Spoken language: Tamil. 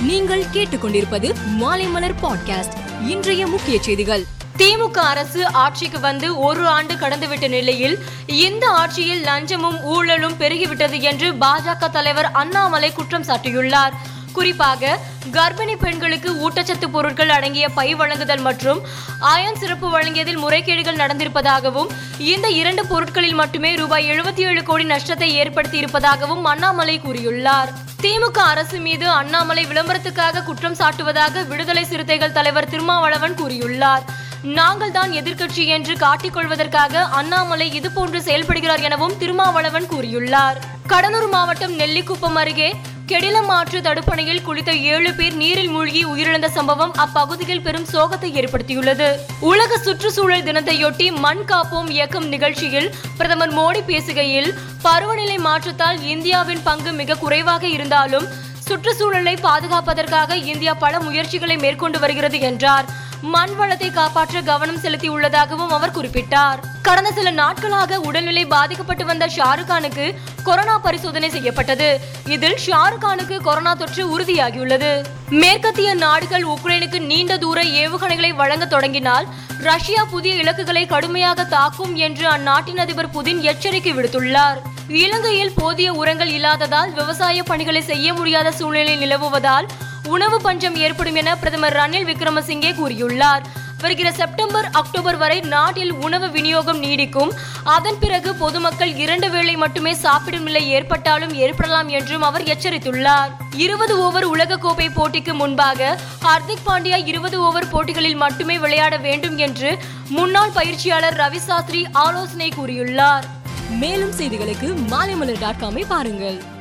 நீங்கள் கேட்டுக்கொண்டிருப்பது மாலைமலர் பாட்காஸ்ட். இன்றைய முக்கிய செய்திகள். திமுக அரசு ஆட்சிக்கு வந்து ஒரு ஆண்டு கடந்துவிட்ட நிலையில் இந்த ஆட்சியில் லஞ்சமும் ஊழலும் பெருகிவிட்டது என்று பாஜக தலைவர் அண்ணாமலை குற்றம் சாட்டியுள்ளார். குறிப்பாக கர்ப்பிணி பெண்களுக்கு ஊட்டச்சத்து பொருட்கள் அடங்கிய பை வழங்குதல் மற்றும் அயன் சிறப்பு வழங்கியதில் முறைகேடுகள் நடந்திருப்பதாகவும் இந்த இரண்டு பொருட்களில் மட்டுமே ரூபாய் எழுபத்தி ஏழு கோடி நஷ்டத்தை ஏற்படுத்தி இருப்பதாகவும் அண்ணாமலை கூறியுள்ளார். திமுக அரசு மீது அண்ணாமலை விளம்பரத்துக்காக குற்றம் சாட்டுவதாக விடுதலை சிறுத்தைகள் தலைவர் திருமாவளவன் கூறியுள்ளார். நாங்கள் தான் எதிர்க்கட்சி என்று காட்டிக்கொள்வதற்காக அண்ணாமலை இதுபோன்று செயல்படுகிறார் எனவும் திருமாவளவன் கூறியுள்ளார். கடலூர் மாவட்டம் நெல்லிக்குப்பம் அருகே கெடிலமாற்று தடுப்பணையில் குளித்த ஏழு பேர் நீரில் மூழ்கி உயிரிழந்த சம்பவம் அப்பகுதியில் பெரும் சோகத்தை ஏற்படுத்தியுள்ளது. உலக சுற்றுச்சூழல் தினத்தையொட்டி மண் காப்போம் இயக்கம் நிகழ்ச்சியில் பிரதமர் மோடி பேசுகையில் பருவநிலை மாற்றத்தால் இந்தியாவின் பங்கு மிக குறைவாக இருந்தாலும் சுற்றுச்சூழலை பாதுகாப்பதற்காக இந்தியா பல முயற்சிகளை மேற்கொண்டு வருகிறது என்றார். மண் வளத்தை காப்பாற்ற கவனம் செலுத்தி உள்ளதாகவும் அவர் குறிப்பிட்டார். கடந்த சில நாட்களாக உடல்நிலை பாதிக்கப்பட்டு வந்த ஷாருக்கானுக்கு கொரோனா பரிசோதனை செய்யப்பட்டது. இதில் ஷாருக்கானுக்கு கொரோனா தொற்று உறுதியாகியுள்ளது. மேற்கத்திய நாடுகள் உக்ரைனுக்கு நீண்ட தூர ஏவுகணைகளை வழங்க தொடங்கினால் ரஷ்யா புதிய இலக்குகளை கடுமையாக தாக்கும் என்று அந்நாட்டின் அதிபர் புதின் எச்சரிக்கை விடுத்துள்ளார். இலங்கையில் போதிய உரங்கள் இல்லாததால் விவசாய பணிகளை செய்ய முடியாத சூழ்நிலை நிலவுவதால் உணவு பஞ்சம் ஏற்படும் என பிரதமர் ரணில் விக்ரமசிங்கே கூறியுள்ளார். வருகிற செப்டம்பர் அக்டோபர் வரை நாட்டில் உணவு விநியோகம் நீடிக்கும். அதன் பிறகு பொதுமக்கள் இரண்டு வேளை மட்டுமே சாப்பிடும் நிலை ஏற்பட்டாலும் ஏற்படலாம் என்றும் அவர் எச்சரித்துள்ளார். இருபது ஓவர் உலகக்கோப்பை போட்டிக்கு முன்பாக ஹர்திக் பாண்டியா இருபது ஓவர் போட்டிகளில் மட்டுமே விளையாட வேண்டும் என்று முன்னாள் பயிற்சியாளர் ரவி சாஸ்திரி ஆலோசனை கூறியுள்ளார். மேலும் செய்திகளுக்கு மாலைமலர் டாட் காமை பாருங்கள்.